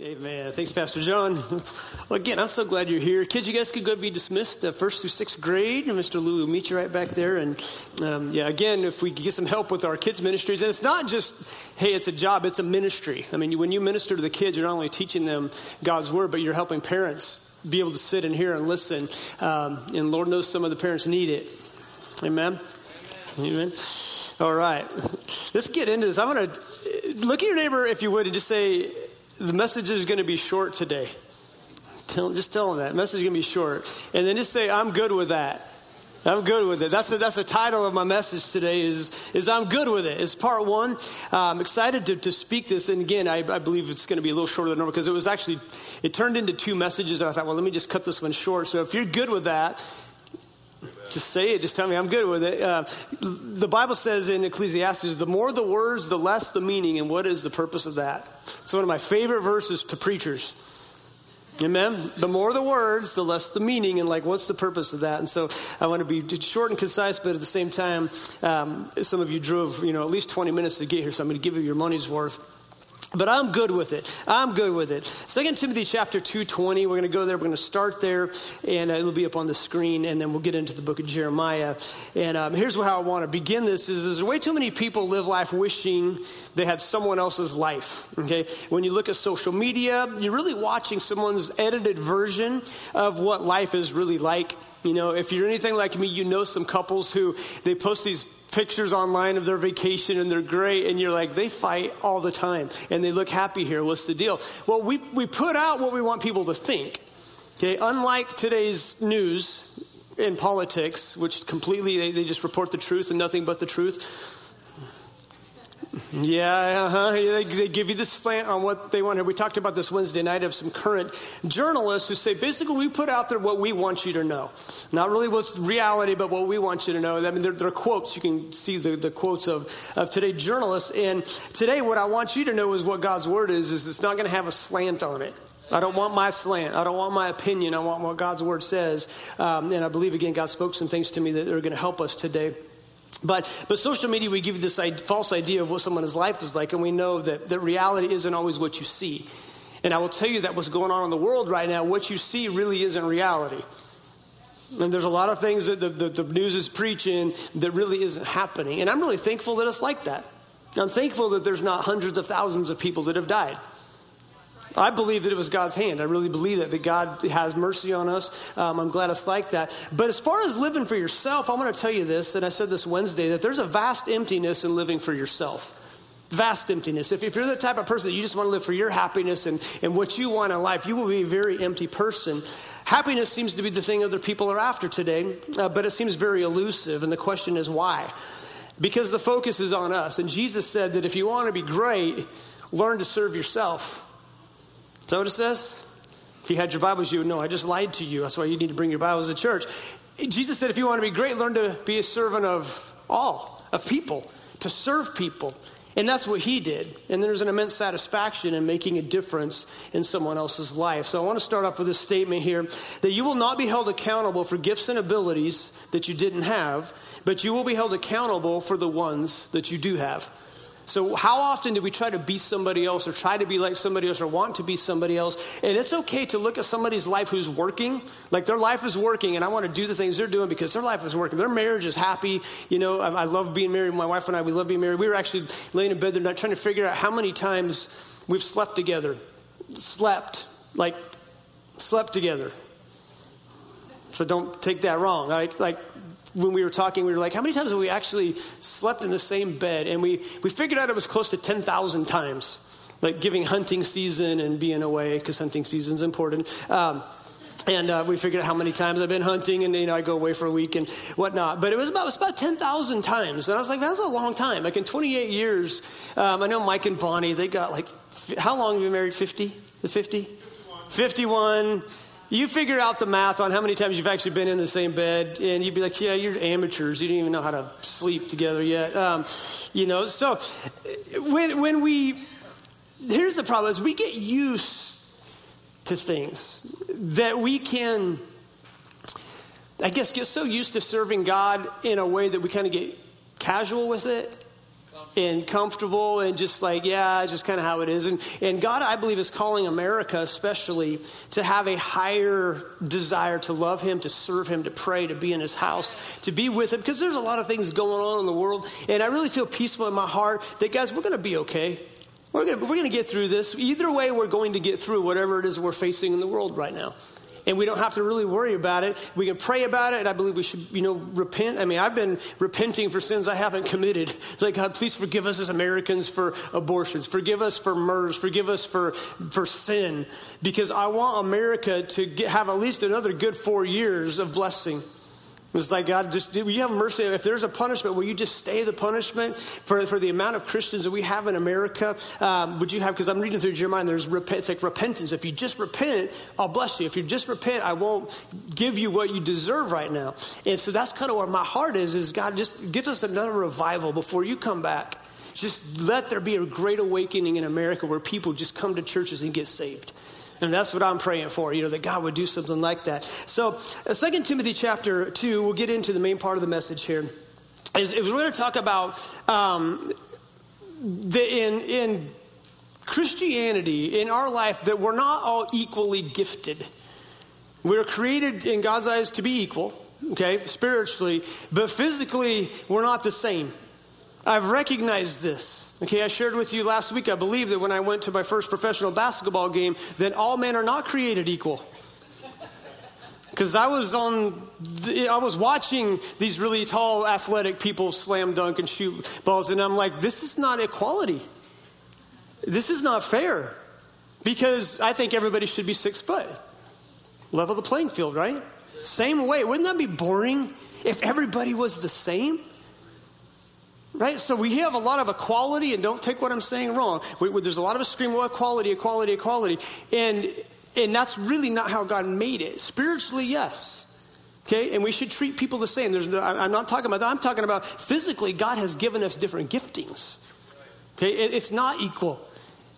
Amen. Thanks, Pastor John. Well, again, I'm so glad you're here. Kids, you guys could go be dismissed uh, first through sixth grade. Mr. Lou will meet you right back there. And um, yeah, again, if we could get some help with our kids' ministries, and it's not just, hey, it's a job, it's a ministry. I mean, when you minister to the kids, you're not only teaching them God's word, but you're helping parents be able to sit in here and listen. Um, and Lord knows some of the parents need it. Amen. Amen. Amen. All right. Let's get into this. I'm going to look at your neighbor, if you would, and just say, the message is going to be short today. Tell, just tell them that. The message is going to be short. And then just say, I'm good with that. I'm good with it. That's the, that's the title of my message today is, is I'm good with it. It's part one. Uh, I'm excited to, to speak this. And again, I, I believe it's going to be a little shorter than normal because it was actually, it turned into two messages. And I thought, well, let me just cut this one short. So if you're good with that, just say it. Just tell me I'm good with it. Uh, the Bible says in Ecclesiastes, the more the words, the less the meaning. And what is the purpose of that? It's one of my favorite verses to preachers. Amen. The more the words, the less the meaning, and like, what's the purpose of that? And so, I want to be short and concise, but at the same time, um, some of you drove, you know, at least 20 minutes to get here, so I'm going to give you your money's worth. But I'm good with it. I'm good with it. Second Timothy chapter 2.20, we're going to go there. We're going to start there, and uh, it'll be up on the screen, and then we'll get into the book of Jeremiah. And um, here's how I want to begin this is, there's way too many people live life wishing they had someone else's life, okay? When you look at social media, you're really watching someone's edited version of what life is really like. You know, if you're anything like me, you know some couples who they post these pictures online of their vacation and they're great and you're like they fight all the time and they look happy here. What's the deal? Well we, we put out what we want people to think okay? Unlike today's news in politics which completely they, they just report the truth and nothing but the truth yeah, uh-huh. they, they, give you the slant on what they want. We talked about this Wednesday night of some current journalists who say basically we put out there what we want you to know. Not really what's reality, but what we want you to know. I mean, they're, quotes. You can see the, the quotes of, of today journalists. And today, what I want you to know is what God's word is, is it's not going to have a slant on it. I don't want my slant. I don't want my opinion. I want what God's word says. Um, and I believe, again, God spoke some things to me that are going to help us today. But, but social media, we give you this false idea of what someone's life is like, and we know that, that reality isn't always what you see. And I will tell you that what's going on in the world right now, what you see really isn't reality. And there's a lot of things that the, the, the news is preaching that really isn't happening. And I'm really thankful that it's like that. I'm thankful that there's not hundreds of thousands of people that have died. I believe that it was God's hand. I really believe that, that God has mercy on us. Um, I'm glad it's like that. But as far as living for yourself, I want to tell you this, and I said this Wednesday, that there's a vast emptiness in living for yourself. Vast emptiness. If, if you're the type of person that you just want to live for your happiness and, and what you want in life, you will be a very empty person. Happiness seems to be the thing other people are after today, uh, but it seems very elusive. And the question is why? Because the focus is on us. And Jesus said that if you want to be great, learn to serve yourself. That what it says? If you had your Bibles, you would know. I just lied to you. That's why you need to bring your Bibles to church. Jesus said, if you want to be great, learn to be a servant of all, of people, to serve people. And that's what he did. And there's an immense satisfaction in making a difference in someone else's life. So I want to start off with this statement here that you will not be held accountable for gifts and abilities that you didn't have, but you will be held accountable for the ones that you do have. So, how often do we try to be somebody else or try to be like somebody else or want to be somebody else? And it's okay to look at somebody's life who's working, like their life is working, and I want to do the things they're doing because their life is working. Their marriage is happy. You know, I, I love being married. My wife and I, we love being married. We were actually laying in bed the night trying to figure out how many times we've slept together. Slept, like, slept together. So, don't take that wrong. Right? Like, when we were talking, we were like, how many times have we actually slept in the same bed? And we, we figured out it was close to 10,000 times, like giving hunting season and being away, because hunting season's important. Um, and uh, we figured out how many times I've been hunting, and you know I go away for a week and whatnot. But it was about about ten thousand times, and I was like, that's a long time. Like in 28 years, um, I know Mike and Bonnie. They got like, how long have you married? 50? The 50? 51. 51 you figure out the math on how many times you've actually been in the same bed, and you'd be like, yeah, you're amateurs. You don't even know how to sleep together yet. Um, you know, so when, when we, here's the problem is we get used to things that we can, I guess, get so used to serving God in a way that we kind of get casual with it. And comfortable and just like, yeah, just kind of how it is. And, and God, I believe, is calling America especially to have a higher desire to love Him, to serve Him, to pray, to be in His house, to be with Him, because there's a lot of things going on in the world. And I really feel peaceful in my heart that, guys, we're going to be okay. We're going we're going to get through this. Either way, we're going to get through whatever it is we're facing in the world right now and we don't have to really worry about it. We can pray about it, and I believe we should, you know, repent. I mean, I've been repenting for sins I haven't committed. It's like, God, please forgive us as Americans for abortions. Forgive us for murders. Forgive us for, for sin. Because I want America to get, have at least another good four years of blessing. It's like, God, just will you have mercy? If there's a punishment, will you just stay the punishment for, for the amount of Christians that we have in America? Um, would you have, because I'm reading through Jeremiah, there's it's like repentance. If you just repent, I'll bless you. If you just repent, I won't give you what you deserve right now. And so that's kind of where my heart is, is God, just give us another revival before you come back. Just let there be a great awakening in America where people just come to churches and get saved. And that's what I'm praying for, you know, that God would do something like that. So, uh, Second Timothy chapter 2, we'll get into the main part of the message here. Is, is we're going to talk about um, the, in, in Christianity, in our life, that we're not all equally gifted. We're created in God's eyes to be equal, okay, spiritually, but physically, we're not the same. I've recognized this. Okay, I shared with you last week, I believe that when I went to my first professional basketball game, that all men are not created equal. Because I was on, the, I was watching these really tall, athletic people slam dunk and shoot balls, and I'm like, this is not equality. This is not fair. Because I think everybody should be six foot. Level the playing field, right? Same way. Wouldn't that be boring if everybody was the same? Right? So we have a lot of equality, and don't take what I'm saying wrong. We, we, there's a lot of us screaming, well, equality, equality, equality. And, and that's really not how God made it. Spiritually, yes. Okay? And we should treat people the same. There's no, I'm not talking about that. I'm talking about physically, God has given us different giftings. Okay? It, it's not equal.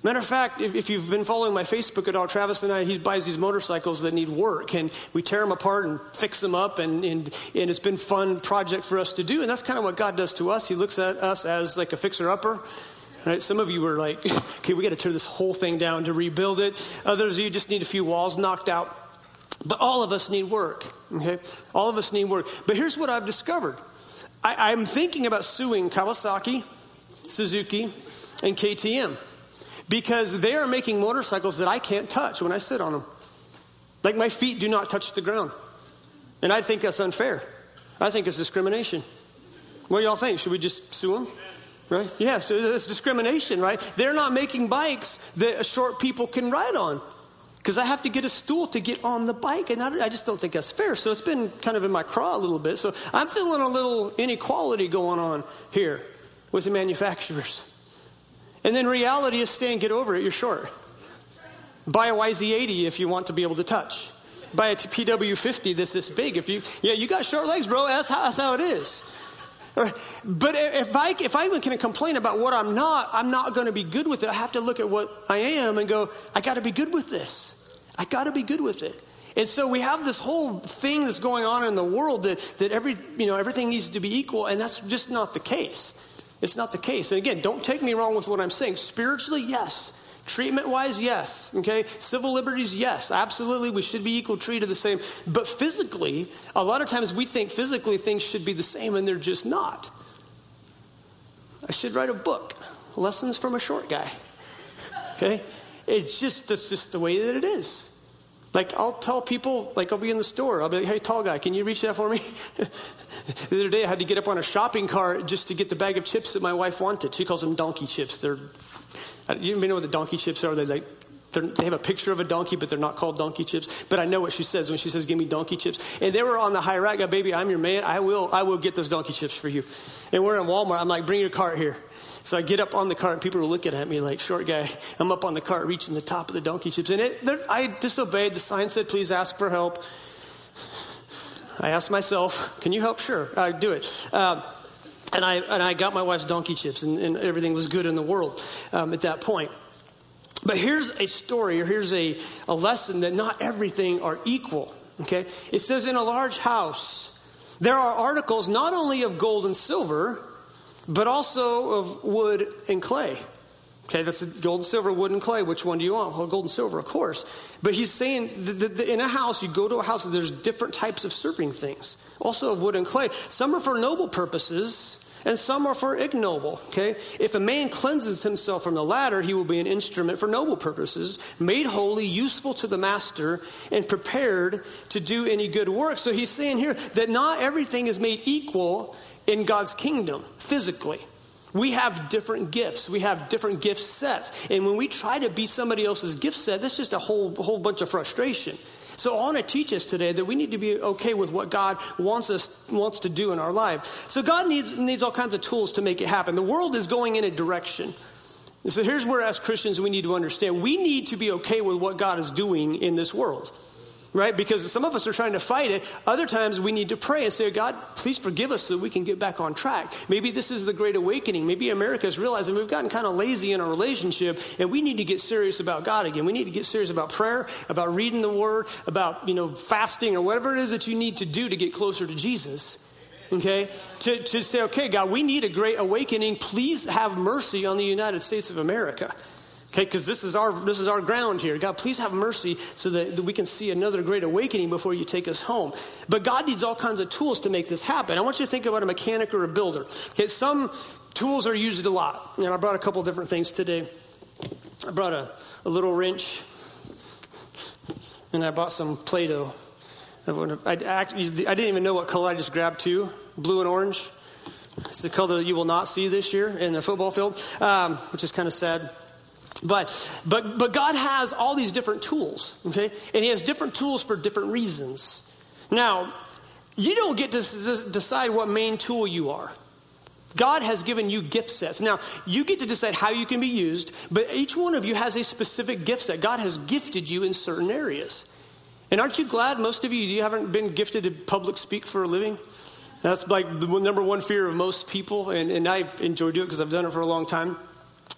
Matter of fact, if, if, you've been following my Facebook at all, Travis and I, he buys these motorcycles that need work, and we tear them apart and fix them up, and, and, and it's been fun project for us to do. And that's kind of what God does to us. He looks at us as like a fixer-upper. Right? Some of you were like, okay, we got to tear this whole thing down to rebuild it. Others of you just need a few walls knocked out. But all of us need work. Okay? All of us need work. But here's what I've discovered. I, I'm thinking about suing Kawasaki, Suzuki, and KTM because they are making motorcycles that I can't touch when I sit on them. Like my feet do not touch the ground. And I think that's unfair. I think it's discrimination. What do y'all think? Should we just sue them? Right? Yeah, so it's discrimination, right? They're not making bikes that short people can ride on. Because I have to get a stool to get on the bike, and I, I just don't think that's fair. So it's been kind of in my craw a little bit. So I'm feeling a little inequality going on here with the manufacturers. And then reality is stay and get over it, you're short. Buy a YZ80 if you want to be able to touch. Buy a PW50 that's this big. If you, yeah, you got short legs, bro. That's how, that's how it is. But if I, if I can complain about what I'm not, I'm not going to be good with it. I have to look at what I am and go, I got to be good with this. I got to be good with it. And so we have this whole thing that's going on in the world that, that every, you know, everything needs to be equal, and that's just not the case. It's not the case. And again, don't take me wrong with what I'm saying. Spiritually, yes. Treatment wise, yes. Okay. Civil liberties, yes. Absolutely. We should be equal treated the same. But physically, a lot of times we think physically things should be the same and they're just not. I should write a book Lessons from a Short Guy. Okay. It's just, that's just the way that it is. Like, I'll tell people, like, I'll be in the store. I'll be like, hey, tall guy, can you reach that for me? the other day, I had to get up on a shopping cart just to get the bag of chips that my wife wanted. She calls them donkey chips. They're, you may know what the donkey chips are? They're like, they're, they have a picture of a donkey, but they're not called donkey chips. But I know what she says when she says, "Give me donkey chips." And they were on the high rack. I, Baby, I'm your man. I will, I will get those donkey chips for you. And we're in Walmart. I'm like, "Bring your cart here." So I get up on the cart, and people are looking at me like, short guy. I'm up on the cart, reaching the top of the donkey chips. And it, I disobeyed. The sign said, please ask for help. I asked myself, can you help? Sure, I do it. Um, and I, and I got my wife's donkey chips, and, and everything was good in the world um, at that point. But here's a story, or here's a, a lesson that not everything are equal. Okay? It says, in a large house, there are articles not only of gold and silver, but also of wood and clay. Okay, that's gold silver, wood and clay. Which one do you want? Well, gold and silver, of course. But he's saying that in a house, you go to a house, there's different types of serving things, also of wood and clay. Some are for noble purposes, and some are for ignoble. Okay? If a man cleanses himself from the latter, he will be an instrument for noble purposes, made holy, useful to the master, and prepared to do any good work. So he's saying here that not everything is made equal in God's kingdom physically. We have different gifts. We have different gift sets. And when we try to be somebody else's gift set, that's just a whole, whole bunch of frustration. So I want to teach us today that we need to be okay with what God wants us wants to do in our life. So God needs, needs all kinds of tools to make it happen. The world is going in a direction. So here's where as Christians we need to understand we need to be okay with what God is doing in this world right? Because some of us are trying to fight it. Other times we need to pray and say, God, please forgive us so we can get back on track. Maybe this is the great awakening. Maybe America is realizing we've gotten kind of lazy in our relationship and we need to get serious about God again. We need to get serious about prayer, about reading the word, about, you know, fasting or whatever it is that you need to do to get closer to Jesus. Okay? To, to say, okay, God, we need a great awakening. Please have mercy on the United States of America. Okay, because this is our this is our ground here. God, please have mercy so that, that we can see another great awakening before you take us home. But God needs all kinds of tools to make this happen. I want you to think about a mechanic or a builder. Okay, some tools are used a lot. And I brought a couple different things today. I brought a, a little wrench and I bought some Play Doh. I, I, didn't even know what color I just grabbed two blue and orange. It's the color that you will not see this year in the football field, um, which is kind of sad. But, but, but God has all these different tools, okay? And He has different tools for different reasons. Now, you don't get to decide what main tool you are. God has given you gift sets. Now, you get to decide how you can be used, but each one of you has a specific gift set. God has gifted you in certain areas. And aren't you glad most of you, you haven't been gifted to public speak for a living? That's like the number one fear of most people, and, and I enjoy doing it because I've done it for a long time.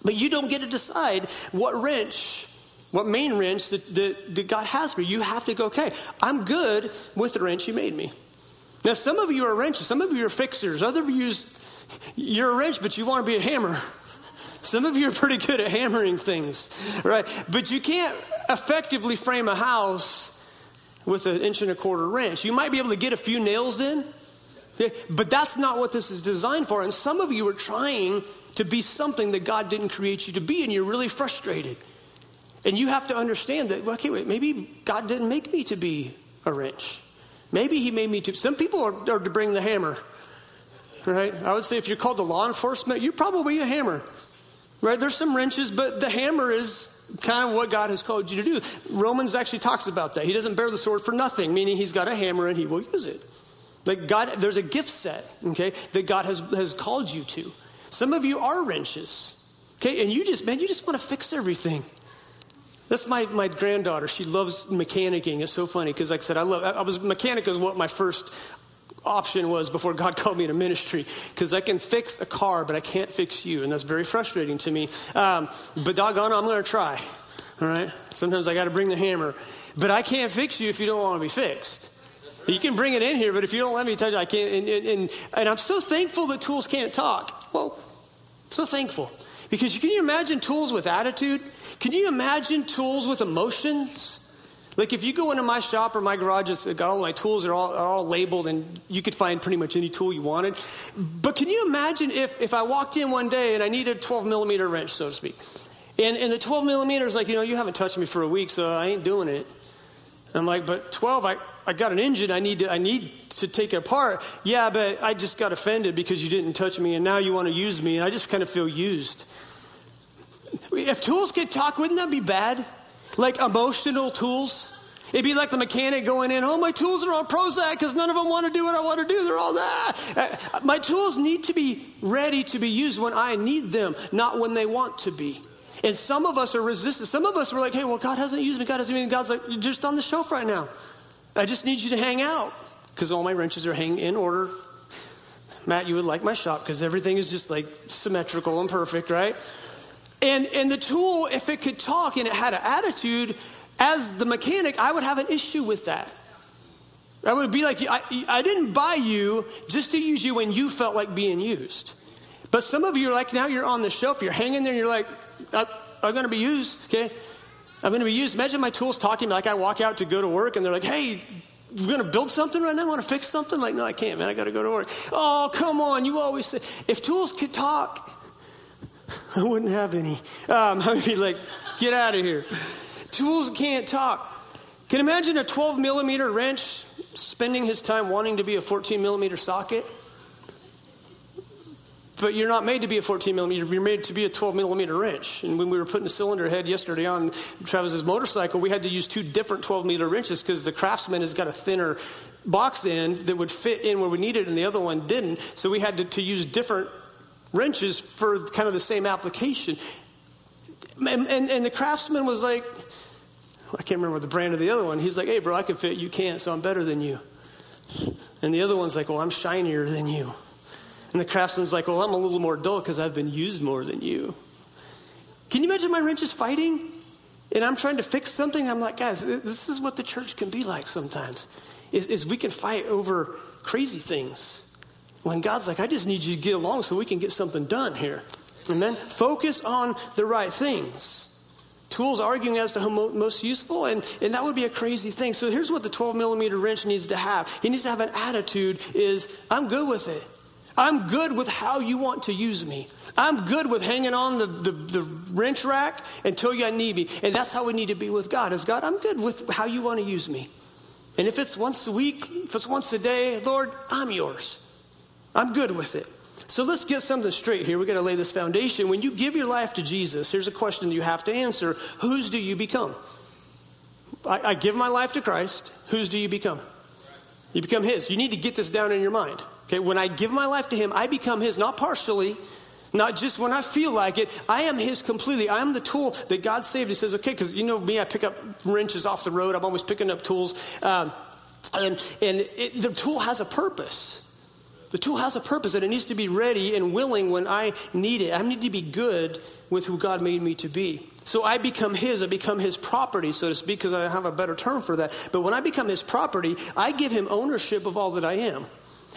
But you don't get to decide what wrench, what main wrench that, that, that God has for you. You have to go, okay, I'm good with the wrench you made me. Now, some of you are wrenches, some of you are fixers, other of you, you're a wrench, but you want to be a hammer. Some of you are pretty good at hammering things, right? But you can't effectively frame a house with an inch and a quarter wrench. You might be able to get a few nails in, but that's not what this is designed for. And some of you are trying to be something that God didn't create you to be, and you're really frustrated. And you have to understand that, okay, wait, maybe God didn't make me to be a wrench. Maybe He made me to. Some people are, are to bring the hammer, right? I would say if you're called to law enforcement, you're probably a hammer, right? There's some wrenches, but the hammer is kind of what God has called you to do. Romans actually talks about that. He doesn't bear the sword for nothing, meaning he's got a hammer and he will use it. Like God, there's a gift set, okay, that God has, has called you to. Some of you are wrenches. Okay, and you just, man, you just want to fix everything. That's my, my granddaughter. She loves mechanicking. It's so funny because, like I said, I love. I was mechanic was what my first option was before God called me into ministry because I can fix a car, but I can't fix you, and that's very frustrating to me. Um, but doggone, I'm going to try. All right. Sometimes I got to bring the hammer, but I can't fix you if you don't want to be fixed. You can bring it in here, but if you don't let me touch it, I can't. And, and, and, and I'm so thankful that tools can't talk. So thankful. Because can you imagine tools with attitude? Can you imagine tools with emotions? Like if you go into my shop or my garage, it's got all my tools are all, are all labeled, and you could find pretty much any tool you wanted. But can you imagine if, if I walked in one day and I needed a 12 millimeter wrench, so to speak, and, and the 12 millimeter is like, you know, you haven't touched me for a week, so I ain't doing it. I'm like, but 12, I, I got an engine, I need, to, I need to take it apart. Yeah, but I just got offended because you didn't touch me and now you want to use me, and I just kind of feel used. If tools could talk, wouldn't that be bad? Like emotional tools? It'd be like the mechanic going in, oh, my tools are on Prozac because none of them want to do what I want to do. They're all that. Uh, my tools need to be ready to be used when I need them, not when they want to be. And some of us are resistant. Some of us were like, hey, well, God hasn't used me. God hasn't used me. God's like, you're just on the shelf right now. I just need you to hang out because all my wrenches are hanging in order. Matt, you would like my shop because everything is just like symmetrical and perfect, right? And, and the tool, if it could talk and it had an attitude, as the mechanic, I would have an issue with that. I would be like, I, I didn't buy you just to use you when you felt like being used. But some of you are like, now you're on the shelf, you're hanging there, and you're like, uh, I'm, I'm going to be used, okay? I'm going to be used. Imagine my tools talking like I walk out to go to work, and they're like, hey, we're going to build something right now? Want to fix something? Like, no, I can't, man. I got to go to work. Oh, come on. You always say, if tools could talk, I wouldn't have any. Um, I would be like, get out of here. Tools can't talk. Can imagine a 12 millimeter wrench spending his time wanting to be a 14 millimeter socket? But you're not made to be a 14 millimeter, you're made to be a 12 millimeter wrench. And when we were putting the cylinder head yesterday on Travis's motorcycle, we had to use two different 12 millimeter wrenches because the Craftsman has got a thinner box end that would fit in where we needed and the other one didn't. So we had to, to use different wrenches for kind of the same application. And, and, and the Craftsman was like, I can't remember the brand of the other one. He's like, hey, bro, I can fit, you can't, so I'm better than you. And the other one's like, well, I'm shinier than you. And the craftsman's like, well, I'm a little more dull because I've been used more than you. Can you imagine my wrenches fighting? And I'm trying to fix something. I'm like, guys, this is what the church can be like sometimes. Is, is we can fight over crazy things. When God's like, I just need you to get along so we can get something done here. Amen. Focus on the right things. Tools arguing as to who most useful, and, and that would be a crazy thing. So here's what the 12 millimeter wrench needs to have. He needs to have an attitude is, I'm good with it. I'm good with how you want to use me. I'm good with hanging on the, the, the, wrench rack until you need me. And that's how we need to be with God. Is God, I'm good with how you want to use me. And if it's once a week, if it's once a day, Lord, I'm yours. I'm good with it. So let's get something straight here. We've got to lay this foundation. When you give your life to Jesus, here's a question you have to answer Whose do you become? I, I give my life to Christ. Whose do you become? You become His. You need to get this down in your mind. Okay, when I give my life to Him, I become His, not partially, not just when I feel like it. I am His completely. I am the tool that God saved. He says, okay, because you know me, I pick up wrenches off the road. I'm always picking up tools. Um, and and it, the tool has a purpose. The tool has a purpose and it needs to be ready and willing when I need it. I need to be good with who God made me to be. So I become His, I become His property, so to speak, because I have a better term for that. But when I become His property, I give Him ownership of all that I am.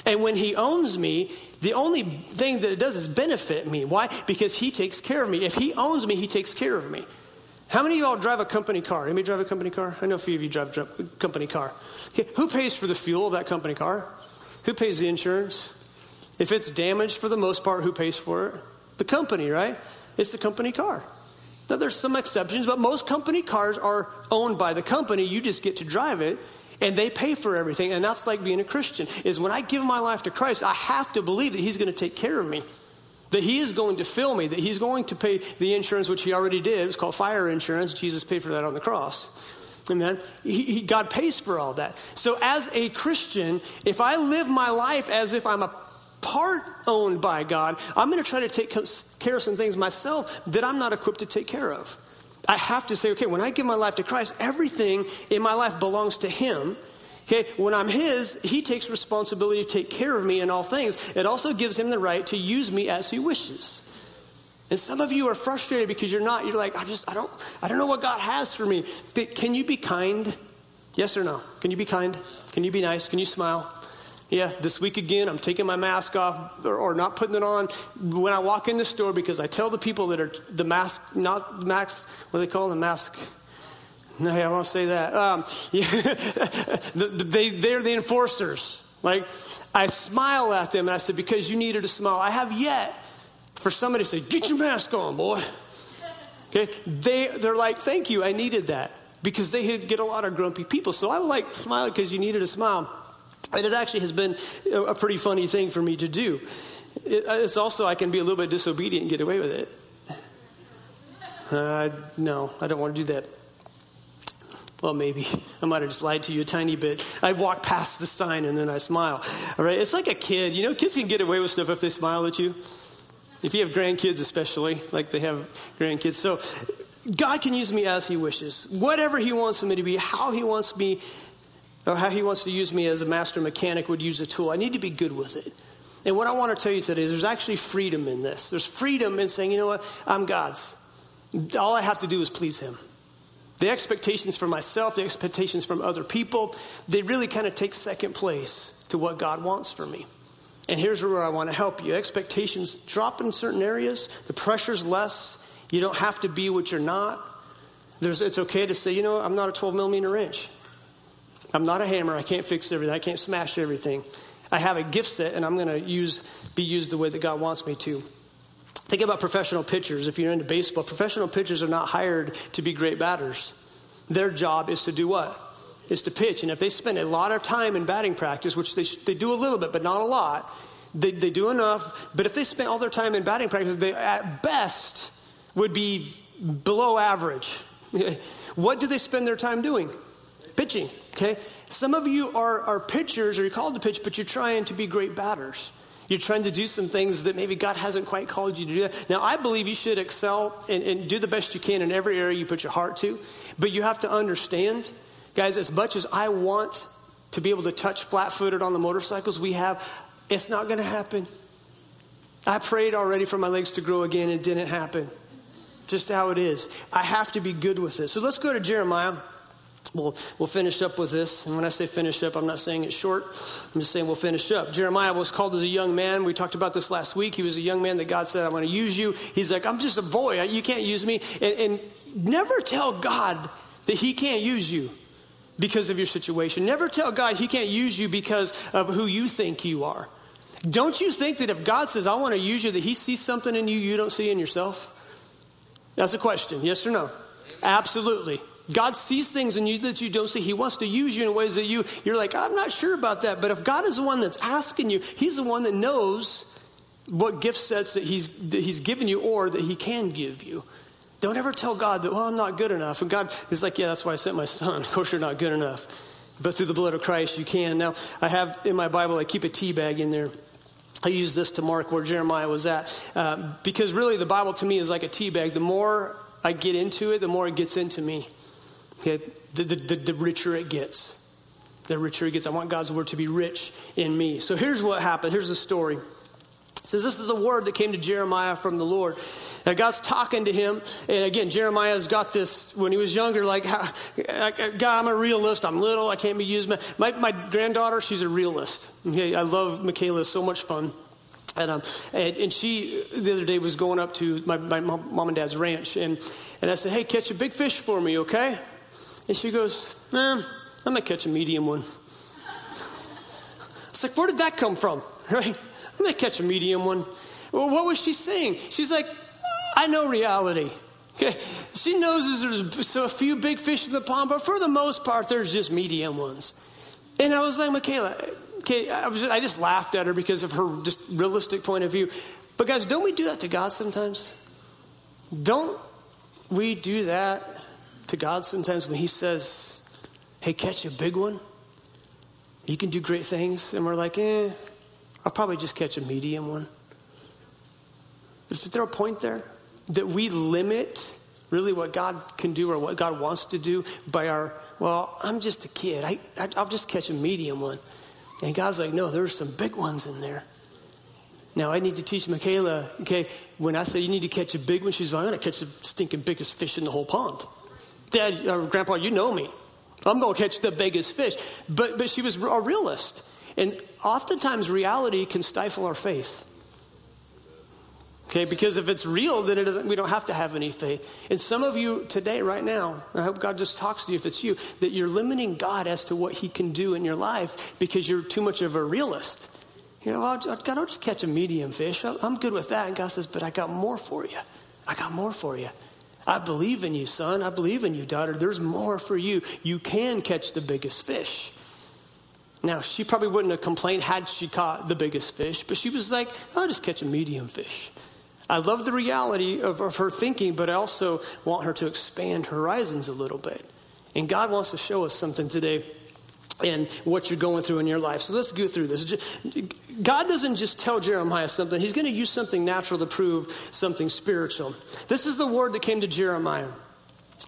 And when he owns me, the only thing that it does is benefit me. Why? Because he takes care of me. If he owns me, he takes care of me. How many of y'all drive a company car? Anybody drive a company car? I know a few of you drive a company car. Okay, who pays for the fuel of that company car? Who pays the insurance? If it's damaged for the most part, who pays for it? The company, right? It's the company car. Now, there's some exceptions, but most company cars are owned by the company. You just get to drive it and they pay for everything. And that's like being a Christian. Is when I give my life to Christ, I have to believe that He's going to take care of me. That he is going to fill me, that he's going to pay the insurance, which he already did. It's called fire insurance. Jesus paid for that on the cross. Amen. He, he, God pays for all that. So, as a Christian, if I live my life as if I'm a part owned by God, I'm going to try to take care of some things myself that I'm not equipped to take care of. I have to say, okay, when I give my life to Christ, everything in my life belongs to Him. Okay, when I'm His, He takes responsibility to take care of me in all things. It also gives Him the right to use me as He wishes. And some of you are frustrated because you're not. You're like, I just, I don't, I don't know what God has for me. Can you be kind? Yes or no? Can you be kind? Can you be nice? Can you smile? Yeah, this week again, I'm taking my mask off or, or, not putting it on when I walk in the store because I tell the people that are the mask, not mask, what do they call the mask? No, I won't say that. Um, yeah, the, the, they, they're the enforcers. Like, I smile at them and I said, because you needed a smile. I have yet for somebody to say, get your mask on, boy. Okay, they, they're like, thank you, I needed that because they get a lot of grumpy people. So I like smile because you needed a smile. And it actually has been a pretty funny thing for me to do. It's also, I can be a little bit disobedient and get away with it. Uh, no, I don't want to do that. Well, maybe. I might have just lied to you a tiny bit. I walk past the sign and then I smile. All right? It's like a kid. You know, kids can get away with stuff if they smile at you. If you have grandkids, especially, like they have grandkids. So, God can use me as He wishes. Whatever He wants me to be, how He wants me or how he wants to use me as a master mechanic would use a tool. I need to be good with it. And what I want to tell you today is there's actually freedom in this. There's freedom in saying, you know what, I'm God's. All I have to do is please him. The expectations for myself, the expectations from other people, they really kind of take second place to what God wants for me. And here's where I want to help you. Expectations drop in certain areas, the pressure's less. You don't have to be what you're not. There's, it's okay to say, you know, I'm not a 12 millimeter wrench. I'm not a hammer. I can't fix everything. I can't smash everything. I have a gift set, and I'm going to use be used the way that God wants me to. Think about professional pitchers. If you're into baseball, professional pitchers are not hired to be great batters. Their job is to do what? Is to pitch. And if they spend a lot of time in batting practice, which they, they do a little bit, but not a lot, they, they do enough. But if they spend all their time in batting practice, they at best would be below average. what do they spend their time doing? Pitching, okay? Some of you are, are pitchers, or you're called to pitch, but you're trying to be great batters. You're trying to do some things that maybe God hasn't quite called you to do. That. Now, I believe you should excel and, and do the best you can in every area you put your heart to, but you have to understand, guys, as much as I want to be able to touch flat footed on the motorcycles we have, it's not going to happen. I prayed already for my legs to grow again, it didn't happen. Just how it is. I have to be good with it. So let's go to Jeremiah We'll, we'll finish up with this. And when I say finish up, I'm not saying it's short. I'm just saying we'll finish up. Jeremiah was called as a young man. We talked about this last week. He was a young man that God said, I'm going to use you. He's like, I'm just a boy. You can't use me. And, and never tell God that he can't use you because of your situation. Never tell God he can't use you because of who you think you are. Don't you think that if God says, I want to use you, that he sees something in you you don't see in yourself? That's a question. Yes or no? Absolutely. God sees things in you that you don't see. He wants to use you in ways that you, you're like, I'm not sure about that. But if God is the one that's asking you, He's the one that knows what gift sets that he's, that he's given you or that He can give you. Don't ever tell God that, well, I'm not good enough. And God is like, yeah, that's why I sent my son. Of course, you're not good enough. But through the blood of Christ, you can. Now, I have in my Bible, I keep a tea bag in there. I use this to mark where Jeremiah was at. Uh, because really, the Bible to me is like a tea bag. The more I get into it, the more it gets into me. Okay, the, the, the, richer it gets. The richer it gets. I want God's word to be rich in me. So here's what happened. Here's the story. It says this is the word that came to Jeremiah from the Lord. Now God's talking to him, and again, Jeremiah's got this when he was younger. Like, God, I'm a realist. I'm little. I can't be used. My, my granddaughter, she's a realist. Okay, I love Michaela. So much fun. And, um, and, and, she, the other day, was going up to my, my mom and dad's ranch. And, and I said, Hey, catch a big fish for me, okay? And she goes, eh, I'm going to catch a medium one. It's like, where did that come from? Right? I'm going to catch a medium one. Well, what was she saying? She's like, I know reality. Okay. She knows there's a few big fish in the pond, but for the most part, there's just medium ones. And I was like, Michaela, okay, I, was I just laughed at her because of her just realistic point of view. But guys, don't we do that to God sometimes? Don't we do that to God sometimes when He says, Hey, catch a big one. You can do great things. And we're like, Eh, I'll probably just catch a medium one. Is there a point there that we limit really what God can do or what God wants to do by our, well, I'm just a kid. I, I, will just catch a medium one. And God's like, no, there's some big ones in there. Now, I need to teach Michaela, okay, when I say you need to catch a big one, she's like, I'm going to catch the stinking biggest fish in the whole pond. Dad, uh, Grandpa, you know me. I'm going to catch the biggest fish. But, but she was a realist. And oftentimes, reality can stifle our faith. Okay, because if it's real, then it doesn't, we don't have to have any faith. And some of you today, right now, I hope God just talks to you if it's you, that you're limiting God as to what He can do in your life because you're too much of a realist. You know, God, I'll just catch a medium fish. I'm good with that. And God says, but I got more for you. I got more for you. I believe in you, son. I believe in you, daughter. There's more for you. You can catch the biggest fish. Now, she probably wouldn't have complained had she caught the biggest fish, but she was like, I'll just catch a medium fish. I love the reality of, of her thinking, but I also want her to expand horizons a little bit. And God wants to show us something today and what you're going through in your life. So let's go through this. God doesn't just tell Jeremiah something, He's going to use something natural to prove something spiritual. This is the word that came to Jeremiah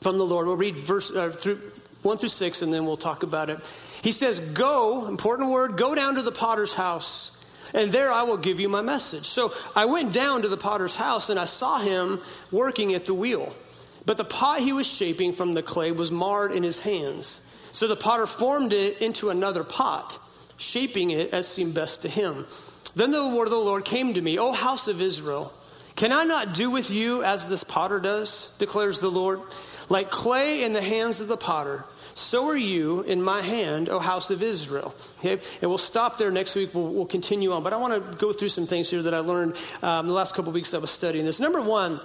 from the Lord. We'll read verse uh, through 1 through 6 and then we'll talk about it. He says, Go, important word, go down to the potter's house. And there I will give you my message. So I went down to the potter's house and I saw him working at the wheel. But the pot he was shaping from the clay was marred in his hands. So the potter formed it into another pot, shaping it as seemed best to him. Then the word of the Lord came to me, O house of Israel, can I not do with you as this potter does, declares the Lord? Like clay in the hands of the potter, so are you in my hand, O house of Israel. Okay? And we'll stop there next week. We'll, we'll continue on. But I want to go through some things here that I learned um, the last couple of weeks I was studying this. Number one,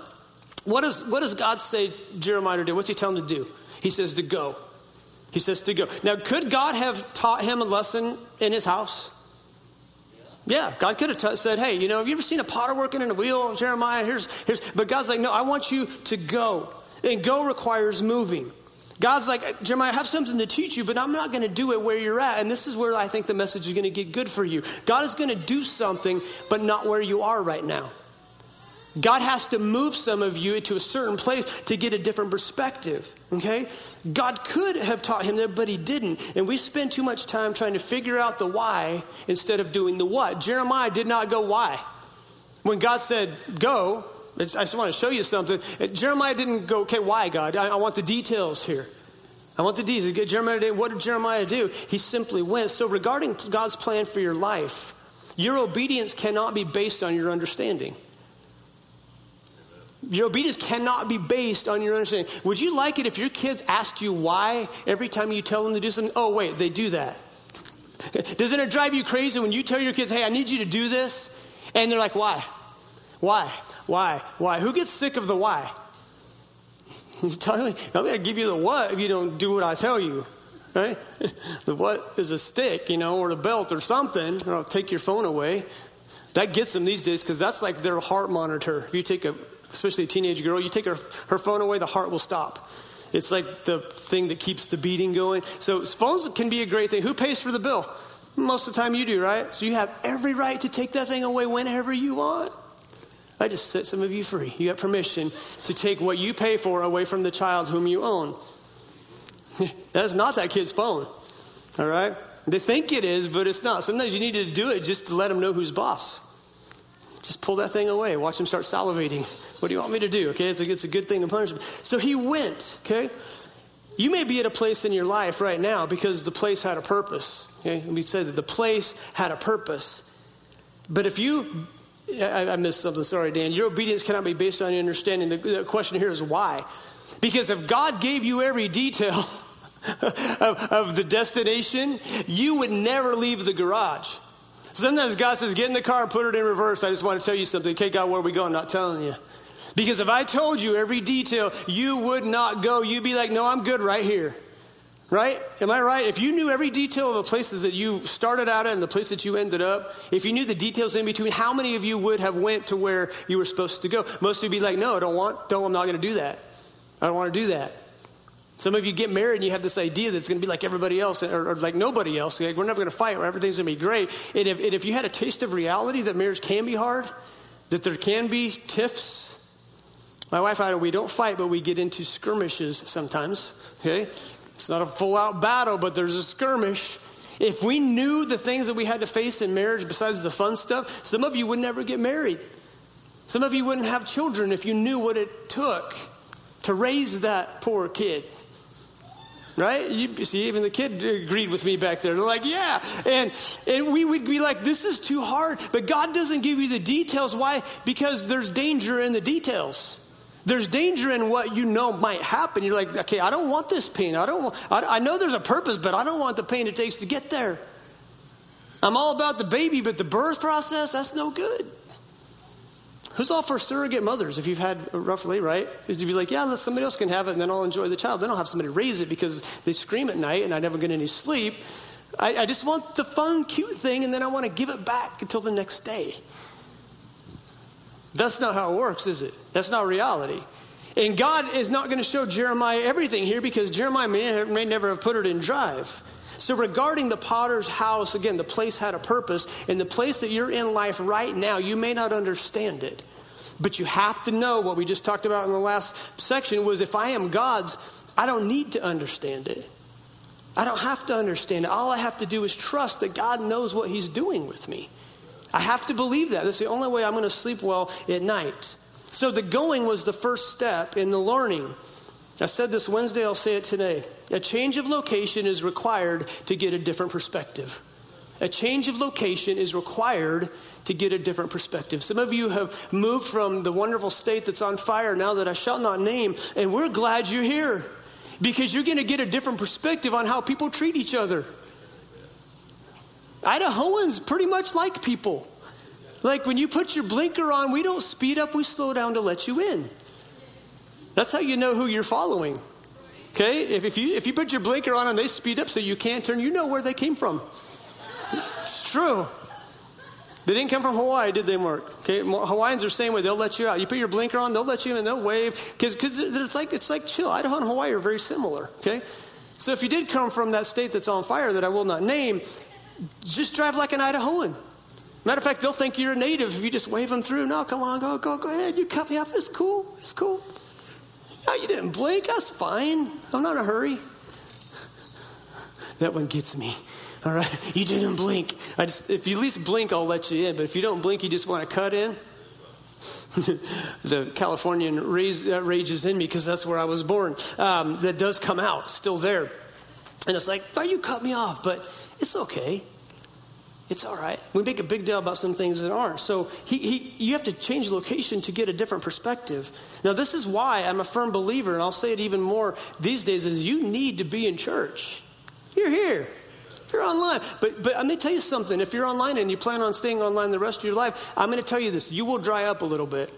what, is, what does God say Jeremiah to do? What's he telling him to do? He says to go. He says to go. Now, could God have taught him a lesson in his house? Yeah, God could have t- said, "Hey, you know, have you ever seen a potter working in a wheel, Jeremiah? Here's, here's." But God's like, "No, I want you to go, and go requires moving." God's like, Jeremiah, I have something to teach you, but I'm not going to do it where you're at. And this is where I think the message is going to get good for you. God is going to do something, but not where you are right now. God has to move some of you to a certain place to get a different perspective, okay? God could have taught him that, but he didn't. And we spend too much time trying to figure out the why instead of doing the what. Jeremiah did not go why. When God said, go, I just want to show you something. Jeremiah didn't go, okay, why, God? I, I want the details here. I want the details. Jeremiah did, what did Jeremiah do? He simply went. So, regarding God's plan for your life, your obedience cannot be based on your understanding. Your obedience cannot be based on your understanding. Would you like it if your kids asked you why every time you tell them to do something? Oh, wait, they do that. Doesn't it drive you crazy when you tell your kids, hey, I need you to do this? And they're like, why? Why? Why? Why? Who gets sick of the why? You tell me, I'm going to give you the what if you don't do what I tell you. Right? The what is a stick, you know, or a belt or something, or I'll take your phone away. That gets them these days because that's like their heart monitor. If you take a especially a teenage girl, you take her, her phone away, the heart will stop. It's like the thing that keeps the beating going. So phones can be a great thing. Who pays for the bill? Most of the time you do, right? So you have every right to take that thing away whenever you want. I just set some of you free. You have permission to take what you pay for away from the child whom you own. That's not that kid's phone. All right? They think it is, but it's not. Sometimes you need to do it just to let them know who's boss. Just pull that thing away. Watch him start salivating. What do you want me to do? Okay, it's a, it's a good thing to punish him. So he went, okay? You may be at a place in your life right now because the place had a purpose. Okay? We said that the place had a purpose. But if you, I, I missed something, sorry, Dan. Your obedience cannot be based on your understanding. The, the question here is why? Because if God gave you every detail of, of the destination, you would never leave the garage. Sometimes God says, get in the car put it in reverse. I just want to tell you something. Okay, God, where we going? I'm not telling you. Because if I told you every detail, you would not go. You'd be like, no, I'm good right here. Right? Am I right? If you knew every detail of the places that you started out at and the place that you ended up, if you knew the details in between, how many of you would have went to where you were supposed to go? Most of you would be like, no, I don't want, don't, I'm not going to do that. I don't want to do that. Some of you get married and you have this idea that it's going to be like everybody else or, or like nobody else. Like, we're never going to fight or everything's going to be great. And if, and if you had a taste of reality that marriage can be hard, that there can be tiffs, my wife and I, we don't fight, but we get into skirmishes sometimes. Okay? It's not a full out battle, but there's a skirmish. If we knew the things that we had to face in marriage besides the fun stuff, some of you would never get married. Some of you wouldn't have children if you knew what it took to raise that poor kid. Right? You see, even the kid agreed with me back there. They're like, yeah. And, and we would be like, this is too hard. But God doesn't give you the details. Why? Because there's danger in the details. There's danger in what you know might happen. You're like, okay, I don't want this pain. I don't want, I, I know there's a purpose, but I don't want the pain it takes to get there. I'm all about the baby, but the birth process, that's no good. Who's all for surrogate mothers if you've had roughly, right? You'd be like, yeah, somebody else can have it and then I'll enjoy the child. Then I'll have somebody raise it because they scream at night and I never get any sleep. I, I just want the fun, cute thing and then I want to give it back until the next day. That's not how it works, is it? That's not reality. And God is not going to show Jeremiah everything here because Jeremiah may, may never have put it in drive. So, regarding the potter's house, again, the place had a purpose. And the place that you're in life right now, you may not understand it. But you have to know what we just talked about in the last section was if I am God's, I don't need to understand it. I don't have to understand it. All I have to do is trust that God knows what He's doing with me. I have to believe that. That's the only way I'm going to sleep well at night. So the going was the first step in the learning. I said this Wednesday, I'll say it today. A change of location is required to get a different perspective. A change of location is required to get a different perspective. Some of you have moved from the wonderful state that's on fire now that I shall not name, and we're glad you're here because you're going to get a different perspective on how people treat each other. Idahoans pretty much like people. Like when you put your blinker on, we don't speed up, we slow down to let you in. That's how you know who you're following. Okay? If, if, you, if you put your blinker on and they speed up so you can't turn, you know where they came from. It's true. They didn't come from Hawaii, did they, Mark? Okay, Hawaiians are the same way. They'll let you out. You put your blinker on, they'll let you in, they'll wave. Because it's like, it's like chill. Idaho and Hawaii are very similar, okay? So if you did come from that state that's on fire that I will not name, just drive like an Idahoan. Matter of fact, they'll think you're a native if you just wave them through. No, come on, go, go, go ahead. You cut me off. It's cool. It's cool. No, you didn't blink. That's fine. I'm not in a hurry. That one gets me. All right, you didn't blink. I just, if you at least blink, I'll let you in. But if you don't blink, you just want to cut in. the Californian rage, uh, rages in me because that's where I was born. Um, that does come out, still there. And it's like, oh, you cut me off, but it's okay. It's all right. We make a big deal about some things that aren't. So he, he, you have to change location to get a different perspective. Now, this is why I'm a firm believer, and I'll say it even more these days, is you need to be in church. You're here. You're online. But, but I'm going to tell you something. If you're online and you plan on staying online the rest of your life, I'm going to tell you this. You will dry up a little bit.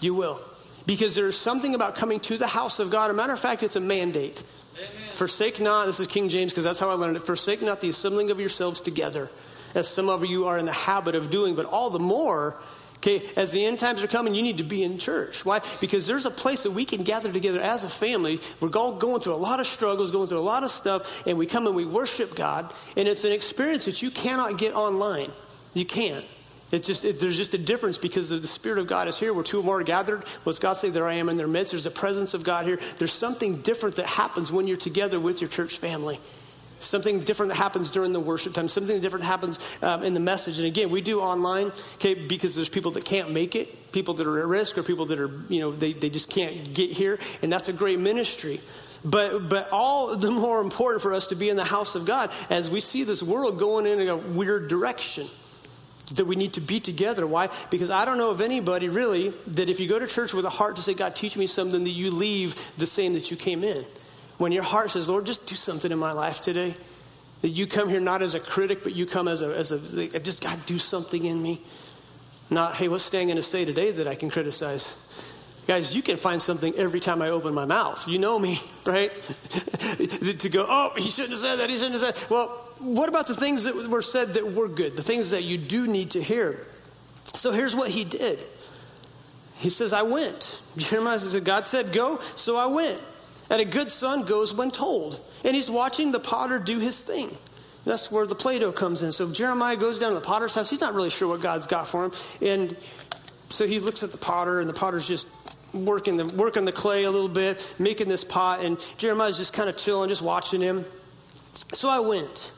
You will. Because there's something about coming to the house of God. As a matter of fact, it's a mandate. Amen. Forsake not, this is King James because that's how I learned it. Forsake not the assembling of yourselves together, as some of you are in the habit of doing, but all the more Okay, as the end times are coming, you need to be in church. Why? Because there's a place that we can gather together as a family. We're all going through a lot of struggles, going through a lot of stuff, and we come and we worship God, and it's an experience that you cannot get online. You can't. It's just it, there's just a difference because the Spirit of God is here. Where two or more are gathered, what's God say? There I am in their midst. There's a presence of God here. There's something different that happens when you're together with your church family. Something different that happens during the worship time. Something different happens um, in the message. And again, we do online, okay, because there's people that can't make it, people that are at risk, or people that are, you know, they, they just can't get here. And that's a great ministry. But, but all the more important for us to be in the house of God as we see this world going in a weird direction that we need to be together. Why? Because I don't know of anybody really that if you go to church with a heart to say, God, teach me something, that you leave the same that you came in. When your heart says, Lord, just do something in my life today. That you come here not as a critic, but you come as a, as a just God, do something in me. Not, hey, what's Stan going to say today that I can criticize? Guys, you can find something every time I open my mouth. You know me, right? to go, oh, he shouldn't have said that, he shouldn't have said. Well, what about the things that were said that were good, the things that you do need to hear? So here's what he did. He says, I went. Jeremiah says, God said, go, so I went. And a good son goes when told. And he's watching the potter do his thing. That's where the Play-Doh comes in. So Jeremiah goes down to the potter's house. He's not really sure what God's got for him. And so he looks at the potter, and the potter's just working the, working the clay a little bit, making this pot. And Jeremiah's just kind of chilling, just watching him. So I went.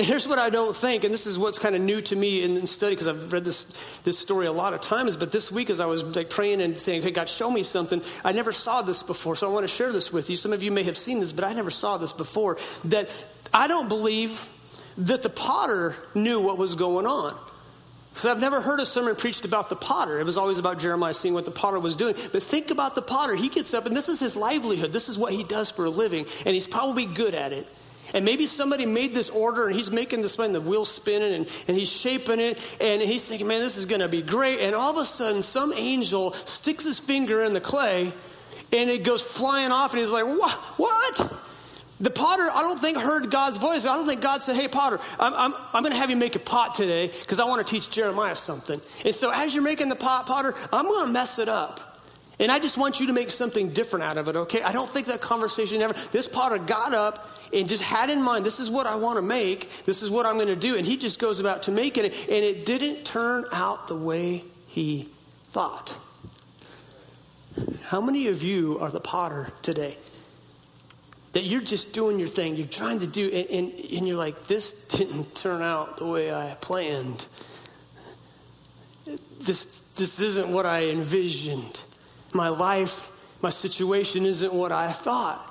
And here's what I don't think, and this is what's kind of new to me in, in study because I've read this, this story a lot of times. But this week, as I was like praying and saying, "Hey, God, show me something," I never saw this before, so I want to share this with you. Some of you may have seen this, but I never saw this before. That I don't believe that the potter knew what was going on. So I've never heard a sermon preached about the potter. It was always about Jeremiah seeing what the potter was doing. But think about the potter. He gets up, and this is his livelihood. This is what he does for a living, and he's probably good at it. And maybe somebody made this order and he's making this thing, the wheel spinning and, and he's shaping it and he's thinking, man, this is going to be great. And all of a sudden, some angel sticks his finger in the clay and it goes flying off and he's like, what? What? The potter, I don't think, heard God's voice. I don't think God said, Hey, potter, I'm, I'm, I'm going to have you make a pot today because I want to teach Jeremiah something. And so, as you're making the pot, potter, I'm going to mess it up. And I just want you to make something different out of it, okay? I don't think that conversation ever. This potter got up and just had in mind, this is what I want to make, this is what I'm going to do. And he just goes about to make it, and it didn't turn out the way he thought. How many of you are the potter today? That you're just doing your thing, you're trying to do, and, and, and you're like, this didn't turn out the way I planned. This, this isn't what I envisioned. My life, my situation isn't what I thought.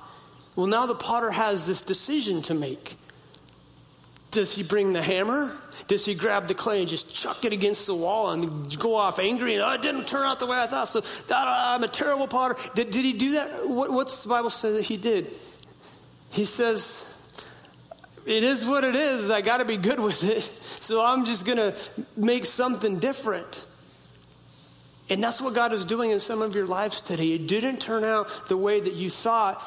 Well, now the potter has this decision to make. Does he bring the hammer? Does he grab the clay and just chuck it against the wall and go off angry oh, it didn't turn out the way I thought, so uh, I'm a terrible potter? Did, did he do that? What, what's the Bible say that he did? He says, it is what it is. I got to be good with it. So I'm just going to make something different. And that's what God is doing in some of your lives today. It didn't turn out the way that you thought.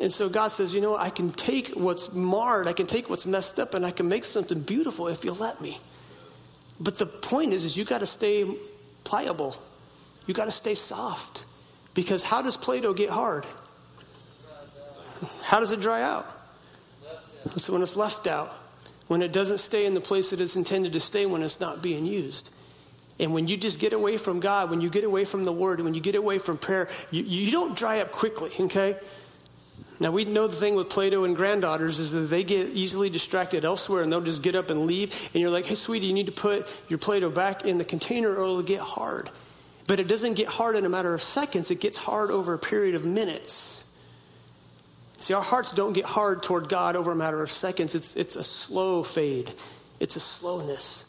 And so God says, you know, I can take what's marred, I can take what's messed up, and I can make something beautiful if you'll let me. But the point is, is you got to stay pliable. You got to stay soft. Because how does Play-Doh get hard? How does it dry out? It's when it's left out. When it doesn't stay in the place that it's intended to stay when it's not being used. And when you just get away from God, when you get away from the Word, when you get away from prayer, you, you don't dry up quickly, okay? Now, we know the thing with Play Doh and granddaughters is that they get easily distracted elsewhere and they'll just get up and leave. And you're like, hey, sweetie, you need to put your Play Doh back in the container or it'll get hard. But it doesn't get hard in a matter of seconds, it gets hard over a period of minutes. See, our hearts don't get hard toward God over a matter of seconds, it's, it's a slow fade, it's a slowness.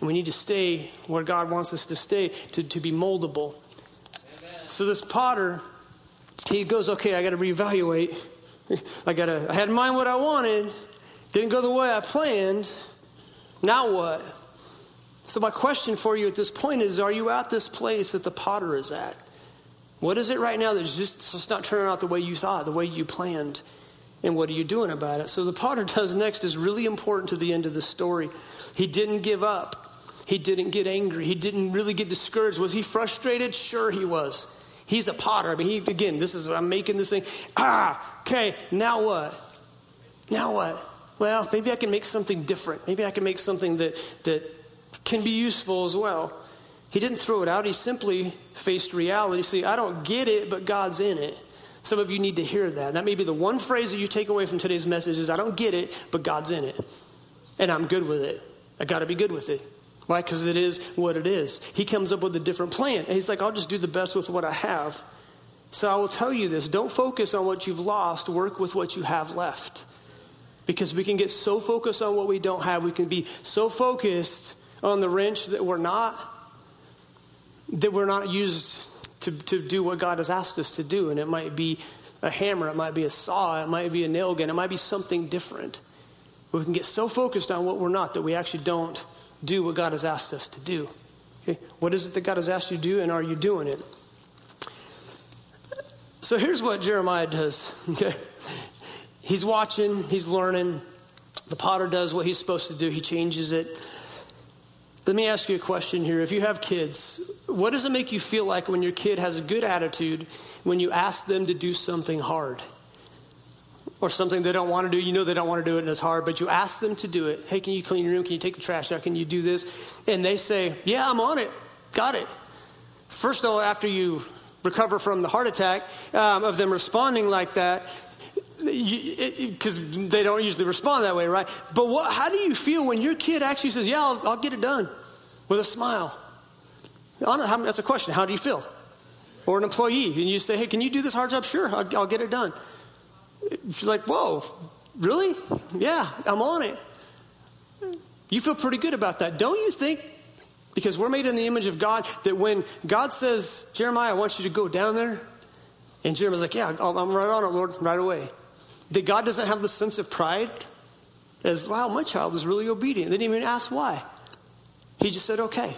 And we need to stay where God wants us to stay, to, to be moldable. Amen. So this potter, he goes, okay, I got to reevaluate. I got to, I had in mind what I wanted, didn't go the way I planned. Now what? So, my question for you at this point is Are you at this place that the potter is at? What is it right now that's just, just not turning out the way you thought, the way you planned? And what are you doing about it? So, the potter does next is really important to the end of the story. He didn't give up. He didn't get angry. He didn't really get discouraged. Was he frustrated? Sure, he was. He's a potter. I mean, he, again, this is, I'm making this thing. Ah, okay, now what? Now what? Well, maybe I can make something different. Maybe I can make something that, that can be useful as well. He didn't throw it out, he simply faced reality. See, I don't get it, but God's in it. Some of you need to hear that. That may be the one phrase that you take away from today's message is I don't get it, but God's in it. And I'm good with it. I got to be good with it. Why? Because it is what it is. He comes up with a different plan. And he's like, I'll just do the best with what I have. So I will tell you this don't focus on what you've lost, work with what you have left. Because we can get so focused on what we don't have, we can be so focused on the wrench that we're not, that we're not used to, to do what God has asked us to do. And it might be a hammer, it might be a saw, it might be a nail gun, it might be something different. But we can get so focused on what we're not that we actually don't do what God has asked us to do. Okay? What is it that God has asked you to do, and are you doing it? So here's what Jeremiah does. Okay? He's watching, he's learning. The potter does what he's supposed to do, he changes it. Let me ask you a question here. If you have kids, what does it make you feel like when your kid has a good attitude when you ask them to do something hard? Or something they don't want to do. You know they don't want to do it and it's hard, but you ask them to do it. Hey, can you clean your room? Can you take the trash out? Can you do this? And they say, Yeah, I'm on it. Got it. First of all, after you recover from the heart attack um, of them responding like that, because they don't usually respond that way, right? But what, how do you feel when your kid actually says, Yeah, I'll, I'll get it done with a smile? That's a question. How do you feel? Or an employee, and you say, Hey, can you do this hard job? Sure, I'll, I'll get it done. She's like, Whoa, really? Yeah, I'm on it. You feel pretty good about that, don't you think? Because we're made in the image of God, that when God says, Jeremiah, I want you to go down there, and Jeremiah's like, Yeah, I'm right on it, Lord, right away. That God doesn't have the sense of pride as, wow, my child is really obedient. They didn't even ask why. He just said, okay.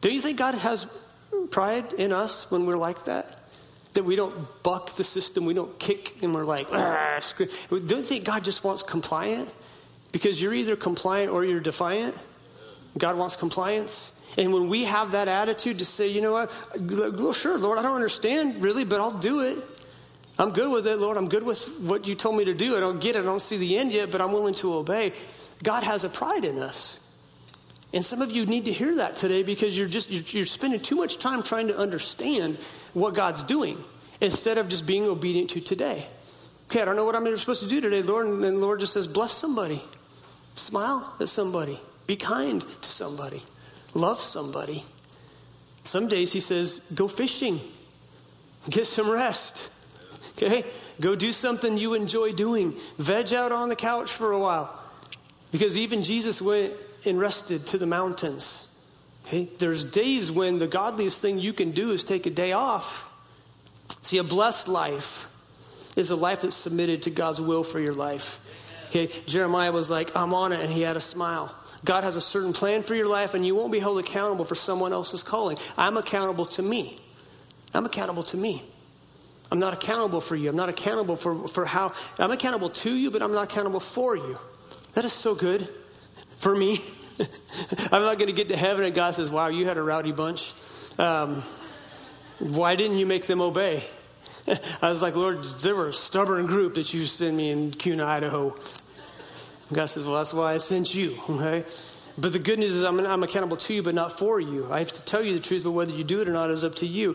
Don't you think God has pride in us when we're like that? That we don't buck the system, we don't kick, and we're like, ah, don't you think God just wants compliant? Because you're either compliant or you're defiant. God wants compliance. And when we have that attitude to say, you know what, well, sure, Lord, I don't understand really, but I'll do it. I'm good with it, Lord. I'm good with what you told me to do. I don't get it. I don't see the end yet, but I'm willing to obey. God has a pride in us. And some of you need to hear that today because you're just you're, you're spending too much time trying to understand what God's doing instead of just being obedient to today. Okay, I don't know what I'm supposed to do today, Lord. And then the Lord just says, bless somebody, smile at somebody, be kind to somebody, love somebody. Some days He says, go fishing, get some rest. Okay, go do something you enjoy doing, veg out on the couch for a while. Because even Jesus went and rested to the mountains. Okay? There's days when the godliest thing you can do is take a day off. See, a blessed life is a life that's submitted to God's will for your life. Okay, Jeremiah was like, I'm on it, and he had a smile. God has a certain plan for your life, and you won't be held accountable for someone else's calling. I'm accountable to me. I'm accountable to me. I'm not accountable for you. I'm not accountable for, for how, I'm accountable to you, but I'm not accountable for you. That is so good for me. I'm not going to get to heaven and God says, wow, you had a rowdy bunch. Um, why didn't you make them obey? I was like, Lord, they were a stubborn group that you sent me in Kuna, Idaho. God says, well, that's why I sent you, okay? But the good news is I'm, I'm accountable to you, but not for you. I have to tell you the truth, but whether you do it or not is up to you.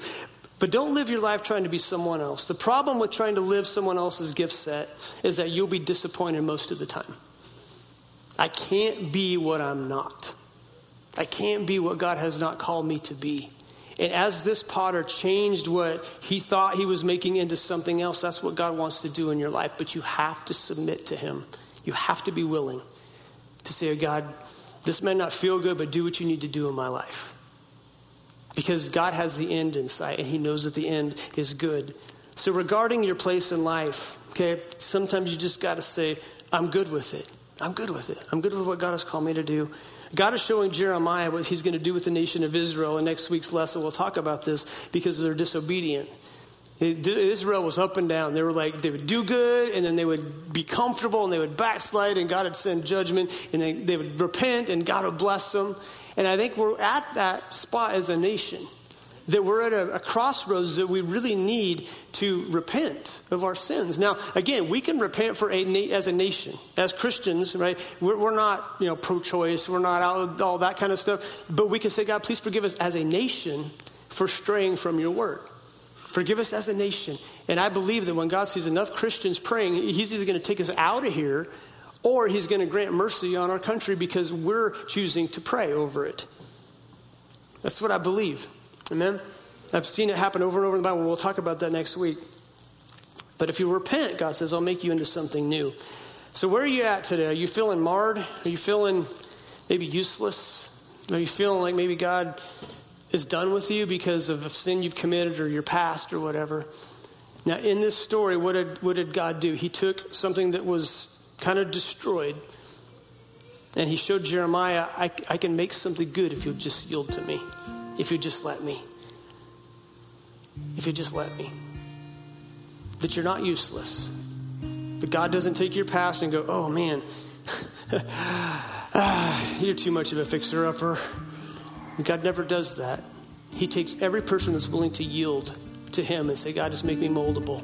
But don't live your life trying to be someone else. The problem with trying to live someone else's gift set is that you'll be disappointed most of the time. I can't be what I'm not. I can't be what God has not called me to be. And as this potter changed what he thought he was making into something else, that's what God wants to do in your life. But you have to submit to him. You have to be willing to say, God, this may not feel good, but do what you need to do in my life. Because God has the end in sight, and he knows that the end is good. So, regarding your place in life, okay, sometimes you just got to say, I'm good with it. I'm good with it. I'm good with what God has called me to do. God is showing Jeremiah what he's going to do with the nation of Israel. In next week's lesson, we'll talk about this because they're disobedient. Israel was up and down. They were like, they would do good, and then they would be comfortable, and they would backslide, and God would send judgment, and they, they would repent, and God would bless them. And I think we're at that spot as a nation that we're at a, a, crossroads that we really need to repent of our sins. Now, again, we can repent for a as a nation, as Christians, right? We're, we're not, you know, pro-choice. We're not all, all that kind of stuff. But we can say, God, please forgive us as a nation for straying from your word. Forgive us as a nation. And I believe that when God sees enough Christians praying, He's either going to take us out of here or He's going to grant mercy on our country because we're choosing to pray over it. That's what I believe. Amen? I've seen it happen over and over in the Bible. We'll talk about that next week. But if you repent, God says, I'll make you into something new. So, where are you at today? Are you feeling marred? Are you feeling maybe useless? Are you feeling like maybe God is done with you because of a sin you've committed or your past or whatever? Now, in this story, what did, what did God do? He took something that was kind of destroyed and he showed Jeremiah, I, I can make something good if you'll just yield to me if you just let me. If you just let me. That you're not useless. That God doesn't take your past and go, oh man, you're too much of a fixer upper. God never does that. He takes every person that's willing to yield to Him and say, God, just make me moldable.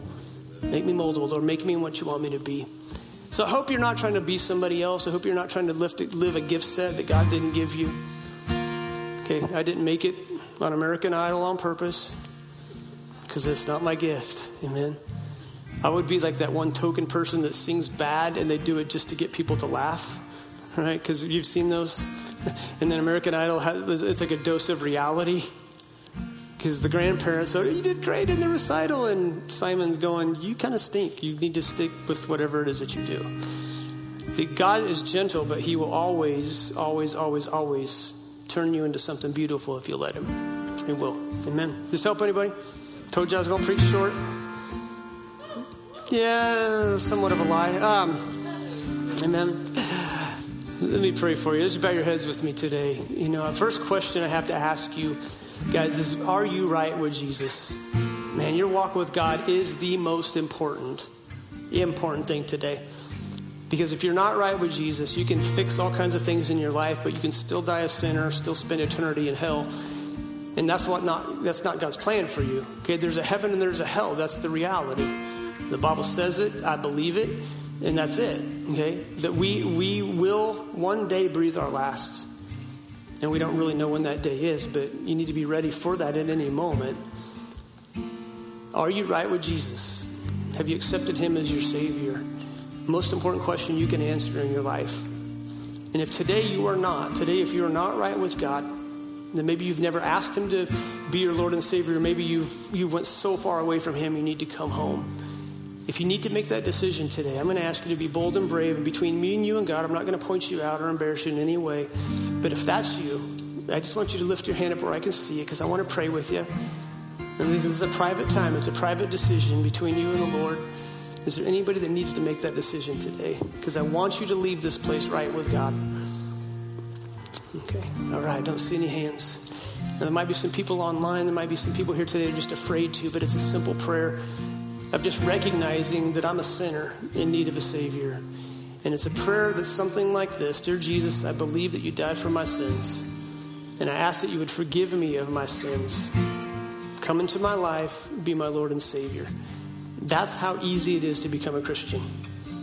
Make me moldable, Lord. Make me what you want me to be. So I hope you're not trying to be somebody else. I hope you're not trying to live a gift set that God didn't give you. Okay, I didn't make it on American Idol on purpose because it's not my gift. Amen. I would be like that one token person that sings bad and they do it just to get people to laugh, right? Because you've seen those. and then American Idol has it's like a dose of reality. Because the grandparents, oh, you did great in the recital, and Simon's going, you kind of stink. You need to stick with whatever it is that you do. God is gentle, but He will always, always, always, always turn you into something beautiful if you let Him. He will. Amen. Does this help anybody? Told you I was going to preach short. Yeah, somewhat of a lie. Um, amen. Let me pray for you. Just bow your heads with me today. You know, first question I have to ask you, guys, is are you right with Jesus? Man, your walk with God is the most important, important thing today. Because if you're not right with Jesus, you can fix all kinds of things in your life, but you can still die a sinner, still spend eternity in hell. And that's what not that's not God's plan for you. Okay, there's a heaven and there's a hell. That's the reality. The Bible says it, I believe it, and that's it. Okay? That we we will one day breathe our last. And we don't really know when that day is, but you need to be ready for that at any moment. Are you right with Jesus? Have you accepted him as your savior? Most important question you can answer in your life. And if today you are not, today if you are not right with God, then maybe you've never asked Him to be your Lord and Savior. Maybe you've you went so far away from Him, you need to come home. If you need to make that decision today, I'm going to ask you to be bold and brave. And between me and you and God, I'm not going to point you out or embarrass you in any way. But if that's you, I just want you to lift your hand up where I can see it because I want to pray with you. And this is a private time, it's a private decision between you and the Lord. Is there anybody that needs to make that decision today? Because I want you to leave this place right with God. Okay, all right, don't see any hands. Now, there might be some people online, there might be some people here today that are just afraid to, but it's a simple prayer of just recognizing that I'm a sinner in need of a Savior. And it's a prayer that's something like this Dear Jesus, I believe that you died for my sins, and I ask that you would forgive me of my sins. Come into my life, be my Lord and Savior. That's how easy it is to become a Christian.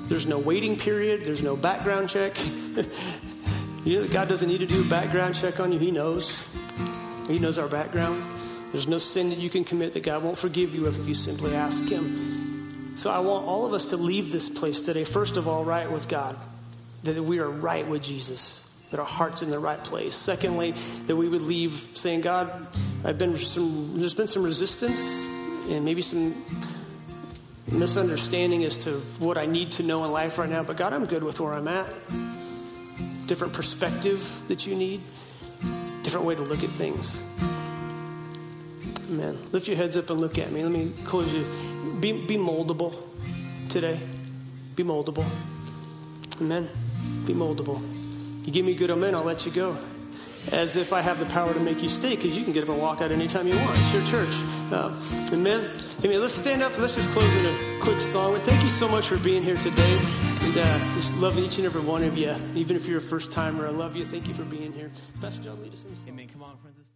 There's no waiting period, there's no background check. you know that God doesn't need to do a background check on you, He knows. He knows our background. There's no sin that you can commit that God won't forgive you of if you simply ask Him. So I want all of us to leave this place today, first of all, right with God, that we are right with Jesus, that our heart's in the right place. Secondly, that we would leave saying, God, I've been some, there's been some resistance and maybe some misunderstanding as to what I need to know in life right now, but God, I'm good with where I'm at. Different perspective that you need, different way to look at things. Amen. Lift your heads up and look at me. Let me close you. Be, be moldable today. Be moldable. Amen. Be moldable. You give me good amen, I'll let you go as if I have the power to make you stay because you can get up and walk out anytime you want. It's your church. Uh, amen. Amen. Let's stand up. Let's just close in a quick song. Thank you so much for being here today. And uh, just loving each and every one of you. Even if you're a first timer, I love you. Thank you for being here. Pastor John, lead us in Amen. Come on, friends.